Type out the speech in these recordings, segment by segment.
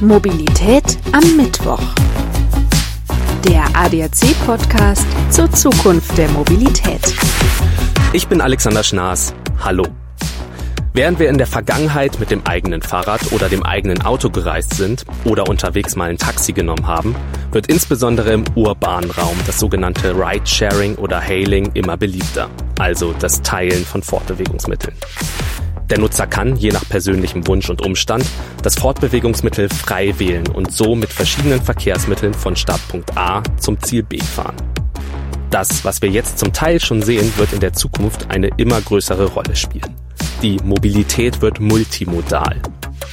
Mobilität am Mittwoch. Der ADAC-Podcast zur Zukunft der Mobilität. Ich bin Alexander Schnaas. Hallo. Während wir in der Vergangenheit mit dem eigenen Fahrrad oder dem eigenen Auto gereist sind oder unterwegs mal ein Taxi genommen haben, wird insbesondere im urbanen Raum das sogenannte Ride-Sharing oder Hailing immer beliebter, also das Teilen von Fortbewegungsmitteln. Der Nutzer kann, je nach persönlichem Wunsch und Umstand, das Fortbewegungsmittel frei wählen und so mit verschiedenen Verkehrsmitteln von Startpunkt A zum Ziel B fahren. Das, was wir jetzt zum Teil schon sehen, wird in der Zukunft eine immer größere Rolle spielen. Die Mobilität wird multimodal.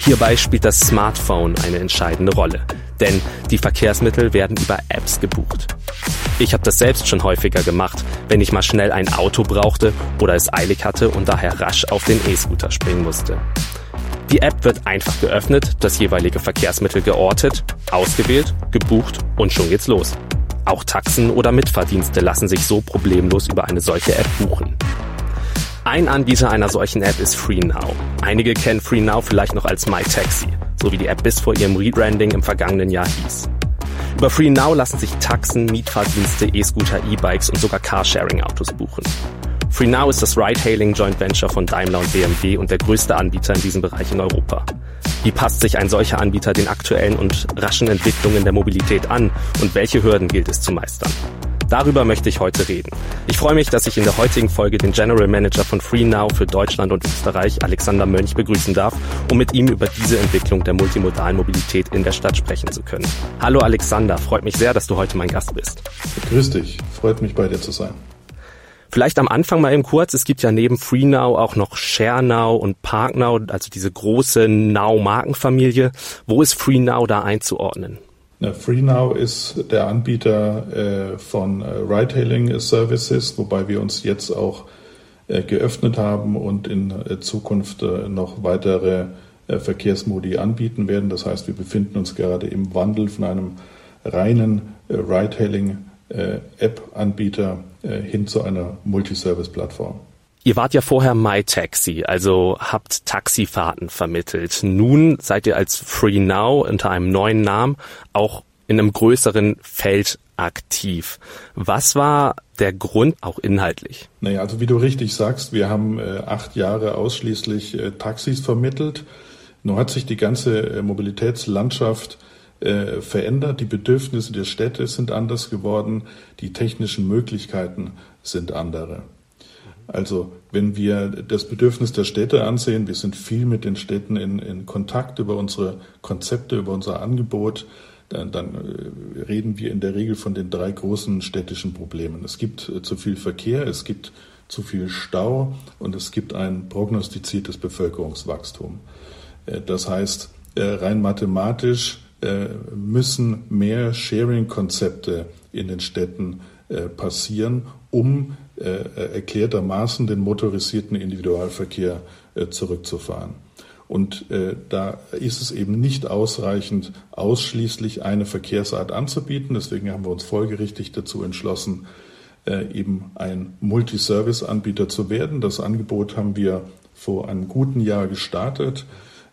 Hierbei spielt das Smartphone eine entscheidende Rolle, denn die Verkehrsmittel werden über Apps gebucht. Ich habe das selbst schon häufiger gemacht, wenn ich mal schnell ein Auto brauchte oder es eilig hatte und daher rasch auf den E-Scooter springen musste. Die App wird einfach geöffnet, das jeweilige Verkehrsmittel geortet, ausgewählt, gebucht und schon geht's los. Auch Taxen oder Mitfahrdienste lassen sich so problemlos über eine solche App buchen. Ein Anbieter einer solchen App ist FreeNow. Einige kennen FreeNow vielleicht noch als MyTaxi, so wie die App bis vor ihrem Rebranding im vergangenen Jahr hieß. Über FreeNow lassen sich Taxen, Mietfahrdienste, E-Scooter, E-Bikes und sogar Carsharing-Autos buchen. FreeNow ist das Ride-Hailing Joint Venture von Daimler und BMW und der größte Anbieter in diesem Bereich in Europa. Wie passt sich ein solcher Anbieter den aktuellen und raschen Entwicklungen der Mobilität an und welche Hürden gilt es zu meistern? Darüber möchte ich heute reden. Ich freue mich, dass ich in der heutigen Folge den General Manager von FreeNow für Deutschland und Österreich, Alexander Mönch, begrüßen darf, um mit ihm über diese Entwicklung der multimodalen Mobilität in der Stadt sprechen zu können. Hallo Alexander, freut mich sehr, dass du heute mein Gast bist. Grüß dich, freut mich bei dir zu sein. Vielleicht am Anfang mal eben kurz, es gibt ja neben FreeNow auch noch ShareNow und ParkNow, also diese große Now-Markenfamilie. Wo ist FreeNow da einzuordnen? FreeNow ist der Anbieter äh, von äh, Ride-Hailing-Services, wobei wir uns jetzt auch äh, geöffnet haben und in Zukunft noch weitere Verkehrsmodi anbieten werden. Das heißt, wir befinden uns gerade im Wandel von einem reinen Ride-Hailing-App-Anbieter hin zu einer Multiservice-Plattform. Ihr wart ja vorher MyTaxi, also habt Taxifahrten vermittelt. Nun seid ihr als Free Now unter einem neuen Namen auch in einem größeren Feld aktiv. Was war der Grund auch inhaltlich? Naja, also wie du richtig sagst, wir haben äh, acht Jahre ausschließlich äh, Taxis vermittelt. Nun hat sich die ganze äh, Mobilitätslandschaft äh, verändert. Die Bedürfnisse der Städte sind anders geworden. Die technischen Möglichkeiten sind andere. Also wenn wir das Bedürfnis der Städte ansehen, wir sind viel mit den Städten in, in Kontakt über unsere Konzepte, über unser Angebot, dann, dann, äh, reden wir in der Regel von den drei großen städtischen Problemen. Es gibt äh, zu viel Verkehr, es gibt zu viel Stau und es gibt ein prognostiziertes Bevölkerungswachstum. Äh, das heißt, rein mathematisch müssen mehr Sharing-Konzepte in den Städten passieren, um erklärtermaßen den motorisierten Individualverkehr äh, zurückzufahren. Und äh, da ist es eben nicht ausreichend, ausschließlich eine Verkehrsart anzubieten. Deswegen haben wir uns folgerichtig dazu entschlossen, äh, eben ein Multiservice-Anbieter zu werden. Das Angebot haben wir vor einem guten Jahr gestartet,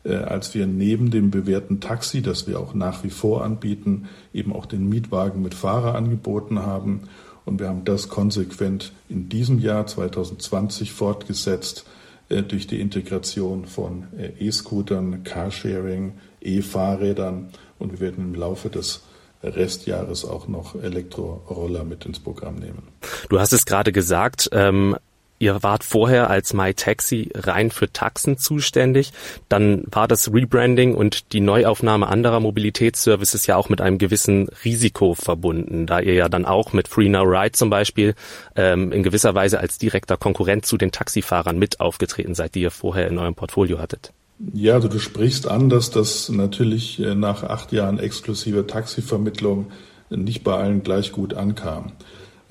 äh, als wir neben dem bewährten Taxi, das wir auch nach wie vor anbieten, eben auch den Mietwagen mit Fahrer angeboten haben. Und wir haben das konsequent in diesem Jahr 2020 fortgesetzt äh, durch die Integration von äh, E-Scootern, Carsharing, E-Fahrrädern und wir werden im Laufe des Restjahres auch noch Elektroroller mit ins Programm nehmen. Du hast es gerade gesagt, ähm, Ihr wart vorher als MyTaxi rein für Taxen zuständig. Dann war das Rebranding und die Neuaufnahme anderer Mobilitätsservices ja auch mit einem gewissen Risiko verbunden, da ihr ja dann auch mit Free Now Ride zum Beispiel ähm, in gewisser Weise als direkter Konkurrent zu den Taxifahrern mit aufgetreten seid, die ihr vorher in eurem Portfolio hattet. Ja, also du sprichst an, dass das natürlich äh, nach acht Jahren exklusiver Taxivermittlung nicht bei allen gleich gut ankam.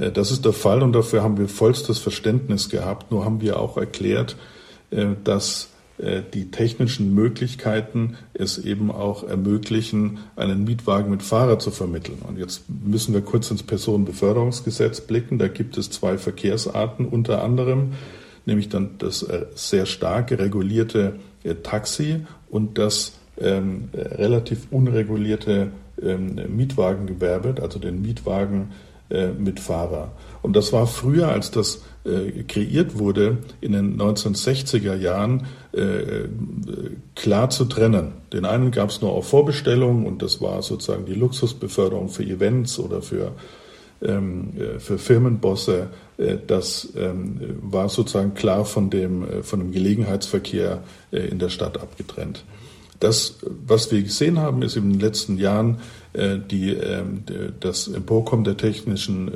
Äh, das ist der Fall und dafür haben wir vollstes Verständnis gehabt. Nur haben wir auch erklärt, äh, dass äh, die technischen Möglichkeiten es eben auch ermöglichen, einen Mietwagen mit Fahrer zu vermitteln. Und jetzt müssen wir kurz ins Personenbeförderungsgesetz blicken. Da gibt es zwei Verkehrsarten unter anderem, nämlich dann das sehr stark regulierte Taxi und das ähm, relativ unregulierte ähm, Mietwagengewerbe, also den Mietwagen mit Fahrer. Und das war früher, als das äh, kreiert wurde, in den 1960er Jahren äh, klar zu trennen. Den einen gab es nur auf Vorbestellung und das war sozusagen die Luxusbeförderung für Events oder für ähm, äh, für Firmenbosse, äh, das ähm, war sozusagen klar von dem, äh, von dem Gelegenheitsverkehr in der Stadt abgetrennt. Das, was wir gesehen haben, ist in den letzten Jahren die, ähm, das Emporkommen der technischen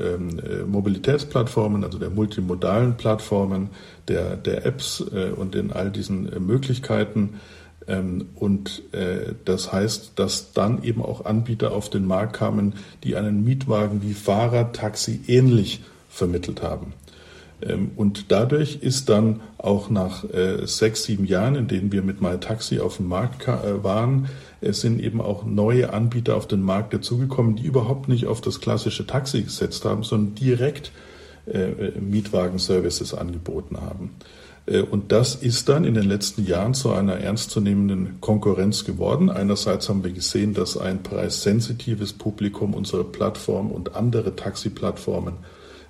Mobilitätsplattformen, also der multimodalen Plattformen, der, der Apps und in all diesen Möglichkeiten, ähm, und äh, das heißt, dass dann eben auch Anbieter auf den Markt kamen, die einen Mietwagen wie Fahrer, Taxi ähnlich vermittelt haben. Ähm, und dadurch ist dann auch nach äh, sechs, sieben Jahren, in denen wir mit MyTaxi auf dem Markt äh, waren, es sind eben auch neue Anbieter auf den Markt dazugekommen, die überhaupt nicht auf das klassische Taxi gesetzt haben, sondern direkt Mietwagenservices angeboten haben. Äh, und das ist dann in den letzten Jahren zu einer ernstzunehmenden Konkurrenz geworden. Einerseits haben wir gesehen, dass ein preissensitives Publikum unsere Plattform und andere Taxi-Plattformen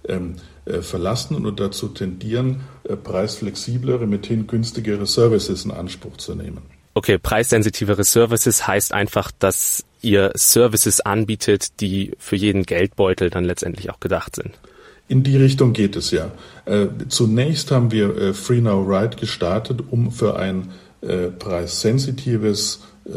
ähm, äh, verlassen und dazu tendieren, äh, preisflexiblere, mithin günstigere Services in Anspruch zu nehmen. Okay, preissensitivere Services heißt einfach, dass ihr Services anbietet, die für jeden Geldbeutel dann letztendlich auch gedacht sind. In die Richtung geht es ja. Äh, zunächst haben wir äh, Free Now Ride gestartet, um für ein äh, preissensitives, äh,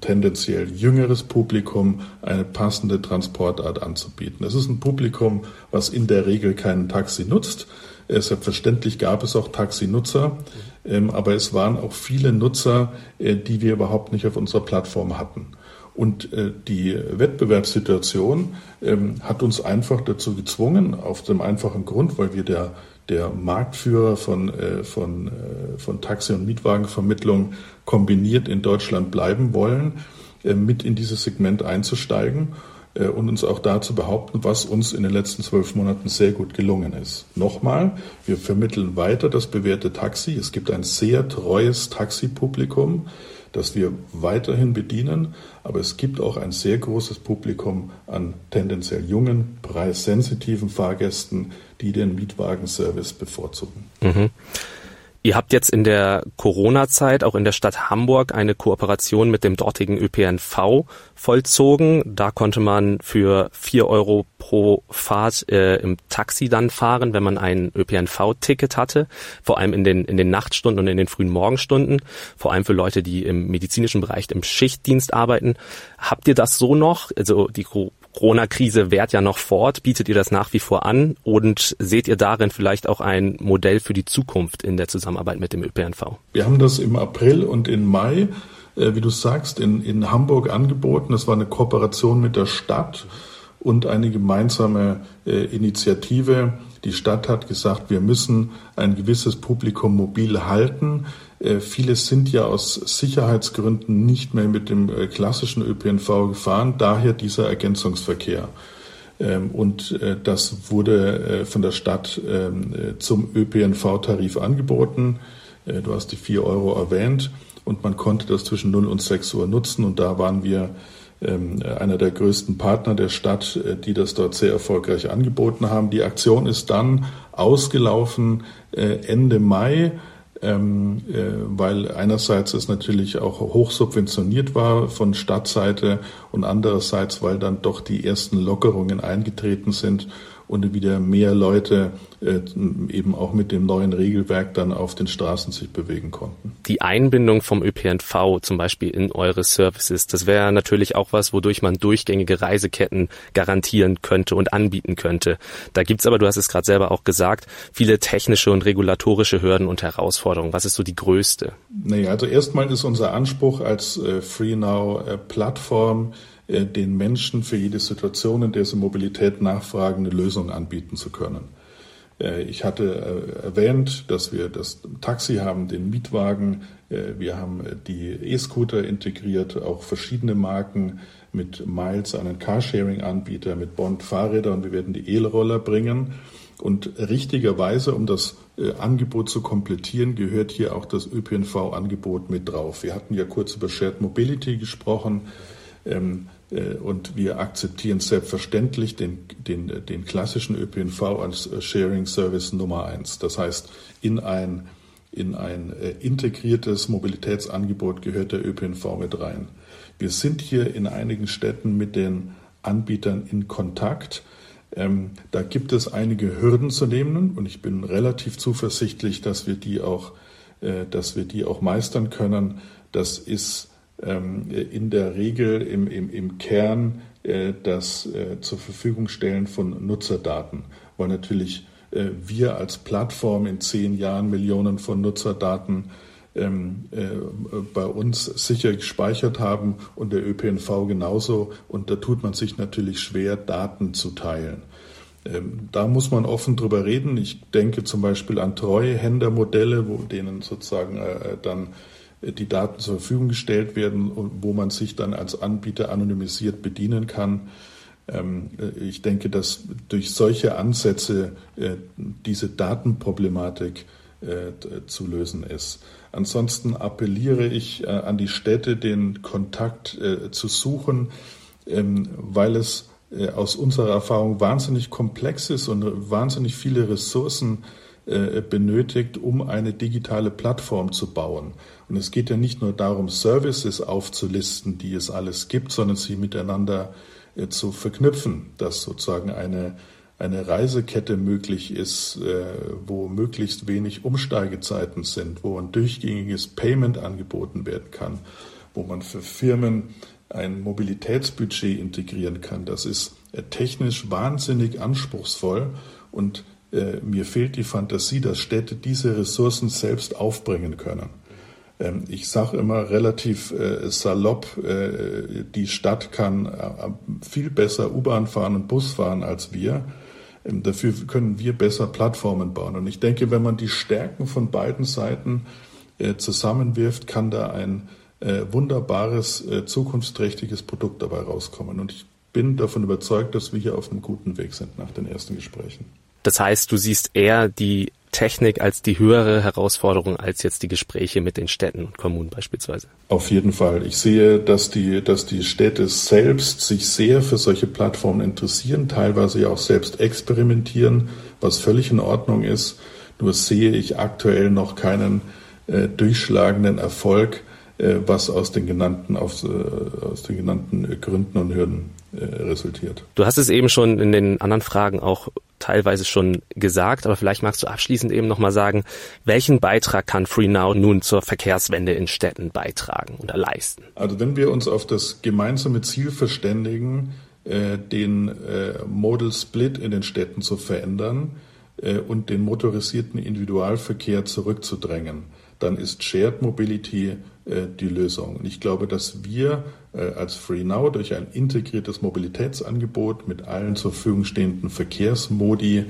tendenziell jüngeres Publikum eine passende Transportart anzubieten. Das ist ein Publikum, was in der Regel keinen Taxi nutzt. Äh, selbstverständlich gab es auch Taxinutzer, ähm, aber es waren auch viele Nutzer, äh, die wir überhaupt nicht auf unserer Plattform hatten. Und äh, die Wettbewerbssituation ähm, hat uns einfach dazu gezwungen, auf dem einfachen Grund, weil wir der, der Marktführer von, äh, von, äh, von Taxi- und Mietwagenvermittlung kombiniert in Deutschland bleiben wollen, äh, mit in dieses Segment einzusteigen und uns auch da zu behaupten, was uns in den letzten zwölf Monaten sehr gut gelungen ist. Nochmal, wir vermitteln weiter das bewährte Taxi. Es gibt ein sehr treues Taxipublikum das wir weiterhin bedienen. Aber es gibt auch ein sehr großes Publikum an tendenziell jungen, preissensitiven Fahrgästen, die den Mietwagenservice bevorzugen. Mhm. Ihr habt jetzt in der Corona-Zeit auch in der Stadt Hamburg eine Kooperation mit dem dortigen ÖPNV vollzogen. Da konnte man für vier Euro pro Fahrt äh, im Taxi dann fahren, wenn man ein ÖPNV-Ticket hatte. Vor allem in den, in den Nachtstunden und in den frühen Morgenstunden. Vor allem für Leute, die im medizinischen Bereich im Schichtdienst arbeiten. Habt ihr das so noch? Also die Corona-Krise währt ja noch fort. Bietet ihr das nach wie vor an? Und seht ihr darin vielleicht auch ein Modell für die Zukunft in der Zusammenarbeit mit dem ÖPNV? Wir haben das im April und im Mai, äh, wie du sagst, in, in Hamburg angeboten. Das war eine Kooperation mit der Stadt und eine gemeinsame äh, Initiative. Die Stadt hat gesagt, wir müssen ein gewisses Publikum mobil halten. Äh, viele sind ja aus Sicherheitsgründen nicht mehr mit dem äh, klassischen ÖPNV gefahren, daher dieser Ergänzungsverkehr. Ähm, und äh, das wurde von der Stadt ähm, zum ÖPNV-Tarif angeboten. Du hast die vier Euro erwähnt und man konnte das zwischen 0 und 6 Uhr nutzen und da waren wir ähm, einer der größten Partner der Stadt, die das dort sehr erfolgreich angeboten haben. Die Aktion ist dann ausgelaufen Ende Mai ähm, äh, weil einerseits es natürlich auch hoch subventioniert war von Stadtseite und andererseits, weil dann doch die ersten Lockerungen eingetreten sind und wieder mehr Leute äh, eben auch mit dem neuen Regelwerk dann auf den Straßen sich bewegen konnten. Die Einbindung vom ÖPNV zum Beispiel in eure Services, das wäre natürlich auch was, wodurch man durchgängige Reiseketten garantieren könnte und anbieten könnte. Da gibt's aber, du hast es gerade selber auch gesagt, viele technische und regulatorische Hürden und Herausforderungen. Was ist so die größte? Naja, also erstmal ist unser Anspruch als äh, FreeNow-Plattform, äh, äh, den Menschen für jede Situation, in der sie Mobilität nachfragen, eine Lösung anbieten zu können. Äh, ich hatte äh, erwähnt, dass wir das Taxi haben, den Mietwagen, wir haben die E-Scooter integriert, auch verschiedene Marken mit Miles, einen Carsharing-Anbieter, mit Bond Fahrräder und wir werden die E-Roller bringen. Und richtigerweise, um das äh, Angebot zu komplettieren, gehört hier auch das ÖPNV-Angebot mit drauf. Wir hatten ja kurz über Shared Mobility gesprochen. Ähm, äh, und wir akzeptieren selbstverständlich den, den, den klassischen ÖPNV als äh, Sharing Service Nummer eins. Das heißt, in ein, in ein äh, integriertes Mobilitätsangebot gehört der ÖPNV mit rein. Wir sind hier in einigen Städten mit den Anbietern in Kontakt. Ähm, da gibt es einige Hürden zu nehmen und ich bin relativ zuversichtlich, dass wir die auch, äh, dass wir die auch meistern können. Das ist in der Regel im, im, im Kern äh, das äh, zur Verfügung stellen von Nutzerdaten, weil natürlich äh, wir als Plattform in zehn Jahren Millionen von Nutzerdaten ähm, äh, bei uns sicher gespeichert haben und der ÖPNV genauso. Und da tut man sich natürlich schwer, Daten zu teilen. Ähm, da muss man offen drüber reden. Ich denke zum Beispiel an Treuhändermodelle, wo denen sozusagen äh, dann die Daten zur Verfügung gestellt werden wo man sich dann als Anbieter anonymisiert bedienen kann. Ähm, ich denke, dass durch solche Ansätze äh, diese Datenproblematik äh, zu lösen ist. Ansonsten appelliere ich äh, an die Städte, den Kontakt zu suchen, ähm, weil es aus unserer Erfahrung wahnsinnig komplex ist und wahnsinnig viele Ressourcen benötigt, um eine digitale Plattform zu bauen. Und es geht ja nicht nur darum, Services aufzulisten, die es alles gibt, sondern sie miteinander äh, zu verknüpfen, dass sozusagen eine, eine Reisekette möglich ist, äh, wo möglichst wenig Umsteigezeiten sind, wo ein durchgängiges Payment angeboten werden kann, wo man für Firmen ein Mobilitätsbudget integrieren kann. Das ist äh, technisch wahnsinnig anspruchsvoll und mir fehlt die Fantasie, dass Städte diese Ressourcen selbst aufbringen können. Ähm, ich sage immer relativ äh, salopp, äh, die Stadt kann äh, viel besser U-Bahn fahren und Bus fahren als wir. Ähm, dafür können wir besser Plattformen bauen. Und ich denke, wenn man die Stärken von beiden Seiten zusammenwirft, kann da ein wunderbares, zukunftsträchtiges Produkt dabei rauskommen. Und ich bin davon überzeugt, dass wir hier auf einem guten Weg sind nach den ersten Gesprächen. Das heißt, du siehst eher die Technik als die höhere Herausforderung als jetzt die Gespräche mit den Städten und Kommunen beispielsweise. Auf jeden Fall. Ich sehe, dass die, dass die Städte selbst sich sehr für solche Plattformen interessieren, teilweise ja auch selbst experimentieren, was völlig in Ordnung ist. Nur sehe ich aktuell noch keinen äh, durchschlagenden Erfolg, äh, was aus den genannten, aus, äh, aus den genannten Gründen und Hürden äh, resultiert. Du hast es eben schon in den anderen Fragen auch teilweise schon gesagt, aber vielleicht magst du abschließend eben nochmal sagen, welchen Beitrag kann FreeNow nun zur Verkehrswende in Städten beitragen oder leisten? Also wenn wir uns auf das gemeinsame Ziel verständigen, äh, den äh, Modal Split in den Städten zu verändern äh, und den motorisierten Individualverkehr zurückzudrängen, dann ist Shared Mobility äh, die Lösung. Und ich glaube, dass wir als FreeNow durch ein integriertes Mobilitätsangebot mit allen zur Verfügung stehenden Verkehrsmodi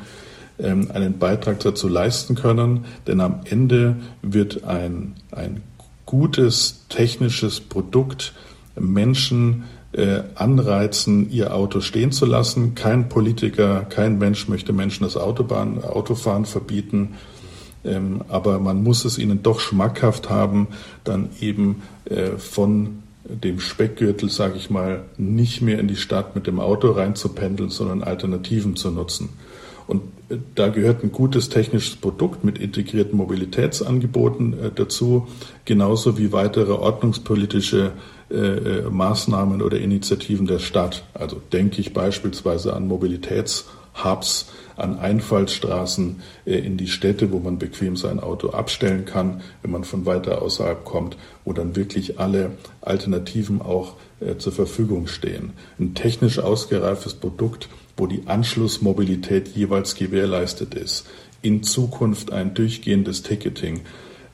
ähm, einen Beitrag dazu leisten können. Denn am Ende wird ein, ein gutes technisches Produkt Menschen äh, anreizen, ihr Auto stehen zu lassen. Kein Politiker, kein Mensch möchte Menschen das Autobahn, Autofahren verbieten. Ähm, aber man muss es ihnen doch schmackhaft haben, dann eben äh, von dem Speckgürtel, sage ich mal, nicht mehr in die Stadt mit dem Auto reinzupendeln, sondern Alternativen zu nutzen. Und äh, da gehört ein gutes technisches Produkt mit integrierten Mobilitätsangeboten äh, dazu, genauso wie weitere ordnungspolitische äh, Maßnahmen oder Initiativen der Stadt. Also denke ich beispielsweise an Mobilitätshubs, an Einfallsstraßen äh, in die Städte, wo man bequem sein Auto abstellen kann, wenn man von weiter außerhalb kommt, wo dann wirklich alle Alternativen auch äh, zur Verfügung stehen. Ein technisch ausgereiftes Produkt, wo die Anschlussmobilität jeweils gewährleistet ist. In Zukunft ein durchgehendes Ticketing.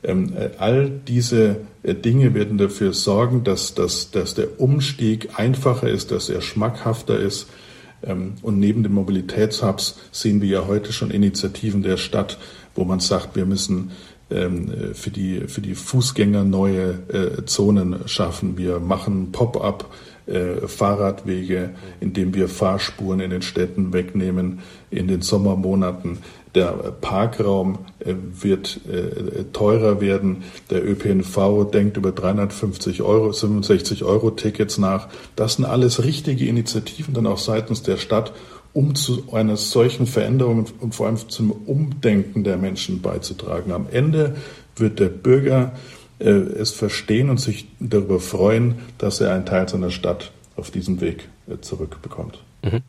Ähm, äh, all diese Dinge werden dafür sorgen, dass, dass, dass der Umstieg einfacher ist, dass er schmackhafter ist, und neben den Mobilitätshubs sehen wir ja heute schon Initiativen der Stadt, wo man sagt, wir müssen ähm, für die, für die Fußgänger neue äh, Zonen schaffen. Wir machen Pop-up äh, Fahrradwege, indem wir Fahrspuren in den Städten wegnehmen in den Sommermonaten. Der Parkraum äh, wird äh, teurer werden. Der ÖPNV denkt über 350 Euro, 65 Euro Tickets nach. Das sind alles richtige Initiativen dann auch seitens der Stadt, um zu einer solchen Veränderung und vor allem zum Umdenken der Menschen beizutragen. Am Ende wird der Bürger äh, es verstehen und sich darüber freuen, dass er einen Teil seiner Stadt auf diesem Weg äh, zurückbekommt. Mhm.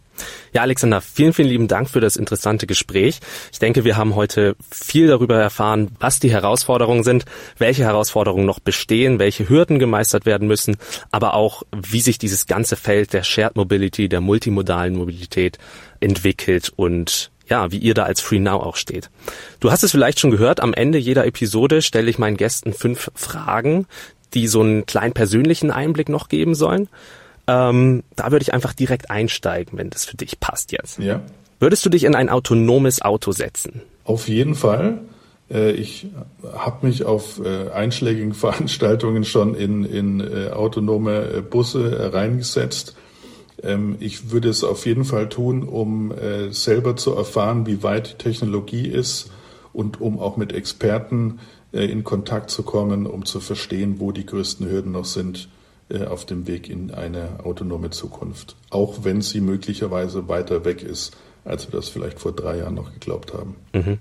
Ja, Alexander, vielen, vielen lieben Dank für das interessante Gespräch. Ich denke, wir haben heute viel darüber erfahren, was die Herausforderungen sind, welche Herausforderungen noch bestehen, welche Hürden gemeistert werden müssen, aber auch, wie sich dieses ganze Feld der Shared Mobility, der multimodalen Mobilität entwickelt und ja, wie ihr da als Free Now auch steht. Du hast es vielleicht schon gehört, am Ende jeder Episode stelle ich meinen Gästen fünf Fragen, die so einen kleinen persönlichen Einblick noch geben sollen. Ähm, da würde ich einfach direkt einsteigen, wenn das für dich passt jetzt. Ja. Würdest du dich in ein autonomes Auto setzen? Auf jeden Fall. Äh, ich habe mich auf äh, einschlägigen Veranstaltungen schon in, in äh, autonome Busse reingesetzt. Ähm, ich würde es auf jeden Fall tun, um selber zu erfahren, wie weit die Technologie ist und um auch mit Experten in Kontakt zu kommen, um zu verstehen, wo die größten Hürden noch sind auf dem Weg in eine autonome Zukunft, auch wenn sie möglicherweise weiter weg ist, als wir das vielleicht vor drei Jahren noch geglaubt haben. Mhm.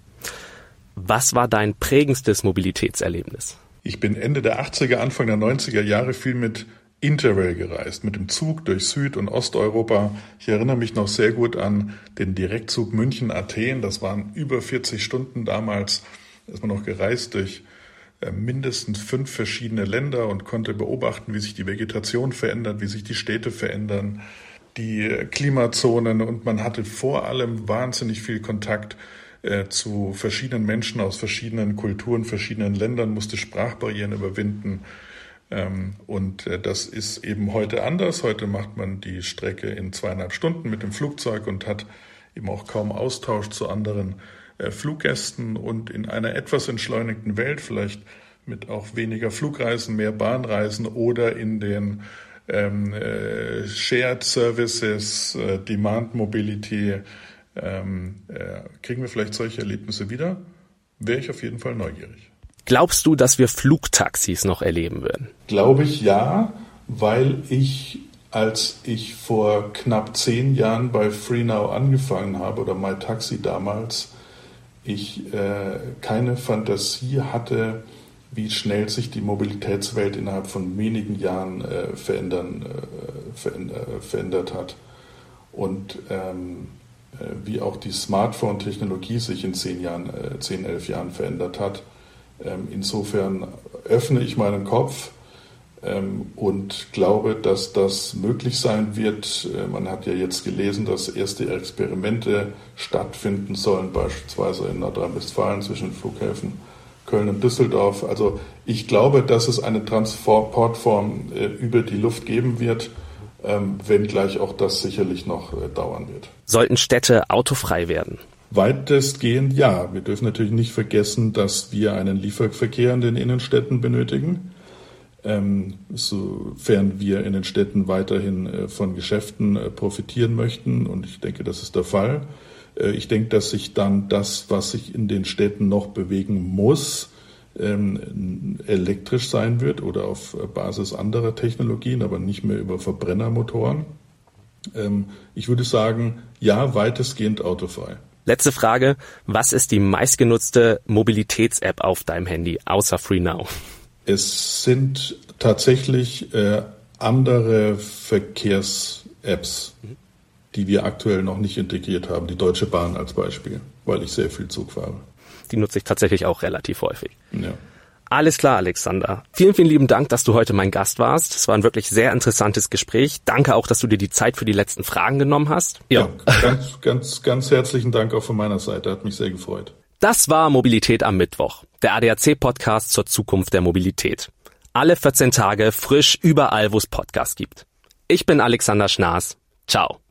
Was war dein prägendstes Mobilitätserlebnis? Ich bin Ende der 80er, Anfang der 90er Jahre viel mit Interrail gereist, mit dem Zug durch Süd- und Osteuropa. Ich erinnere mich noch sehr gut an den Direktzug München-Athen. Das waren über 40 Stunden damals. Da ist man noch gereist durch äh, mindestens fünf verschiedene Länder und konnte beobachten, wie sich die Vegetation verändert, wie sich die Städte verändern, die Klimazonen und man hatte vor allem wahnsinnig viel Kontakt äh, zu verschiedenen Menschen aus verschiedenen Kulturen, verschiedenen Ländern, musste Sprachbarrieren überwinden. Ähm, und äh, das ist eben heute anders. Heute macht man die Strecke in zweieinhalb Stunden mit dem Flugzeug und hat eben auch kaum Austausch zu anderen äh, Fluggästen und in einer etwas entschleunigten Welt, vielleicht mit auch weniger Flugreisen, mehr Bahnreisen oder in den ähm, äh, Shared Services, äh, Demand Mobility, ähm, äh, kriegen wir vielleicht solche Erlebnisse wieder? Wäre ich auf jeden Fall neugierig. Glaubst du, dass wir Flugtaxis noch erleben würden? Glaube ich ja, weil ich, als ich vor knapp zehn Jahren bei FreeNow angefangen habe oder MyTaxi damals, ich äh, keine Fantasie hatte, wie schnell sich die Mobilitätswelt innerhalb von wenigen Jahren äh, verändern, äh, veränder, verändert hat. Und ähm, äh, wie auch die Smartphone-Technologie sich in zehn Jahren, äh, zehn, elf Jahren verändert hat. Ähm, insofern öffne ich meinen Kopf und glaube, dass das möglich sein wird. Äh, man hat ja jetzt gelesen, dass erste Experimente stattfinden sollen, beispielsweise in Nordrhein-Westfalen zwischen den Flughäfen Köln und Düsseldorf. Also ich glaube, dass es eine Transportform äh, über die Luft geben wird, ähm, wenngleich auch das sicherlich noch äh, dauern wird. Sollten Städte autofrei werden? Weitestgehend ja. Wir dürfen natürlich nicht vergessen, dass wir einen Lieferverkehr in den Innenstädten benötigen ähm, sofern wir in den Städten weiterhin äh, von Geschäften äh, profitieren möchten. Und ich denke, das ist der Fall. Äh, ich denke, dass sich dann das, was sich in den Städten noch bewegen muss, ähm, elektrisch sein wird oder auf Basis anderer Technologien, aber nicht mehr über Verbrennermotoren. Ähm, ich würde sagen, ja, weitestgehend autofrei. Letzte Frage. Was ist die meistgenutzte Mobilitäts-App auf deinem Handy, außer FreeNow? Es sind tatsächlich äh, andere Verkehrs-Apps, die wir aktuell noch nicht integriert haben. Die Deutsche Bahn als Beispiel, weil ich sehr viel Zug fahre. Die nutze ich tatsächlich auch relativ häufig. Ja. Alles klar, Alexander. Vielen, vielen lieben Dank, dass du heute mein Gast warst. Es war ein wirklich sehr interessantes Gespräch. Danke auch, dass du dir die Zeit für die letzten Fragen genommen hast. Ja, ja ganz, ganz, ganz herzlichen Dank auch von meiner Seite. Hat mich sehr gefreut. Das war Mobilität am Mittwoch, der ADAC-Podcast zur Zukunft der Mobilität. Alle 14 Tage frisch überall, wo es Podcasts gibt. Ich bin Alexander Schnaas. Ciao.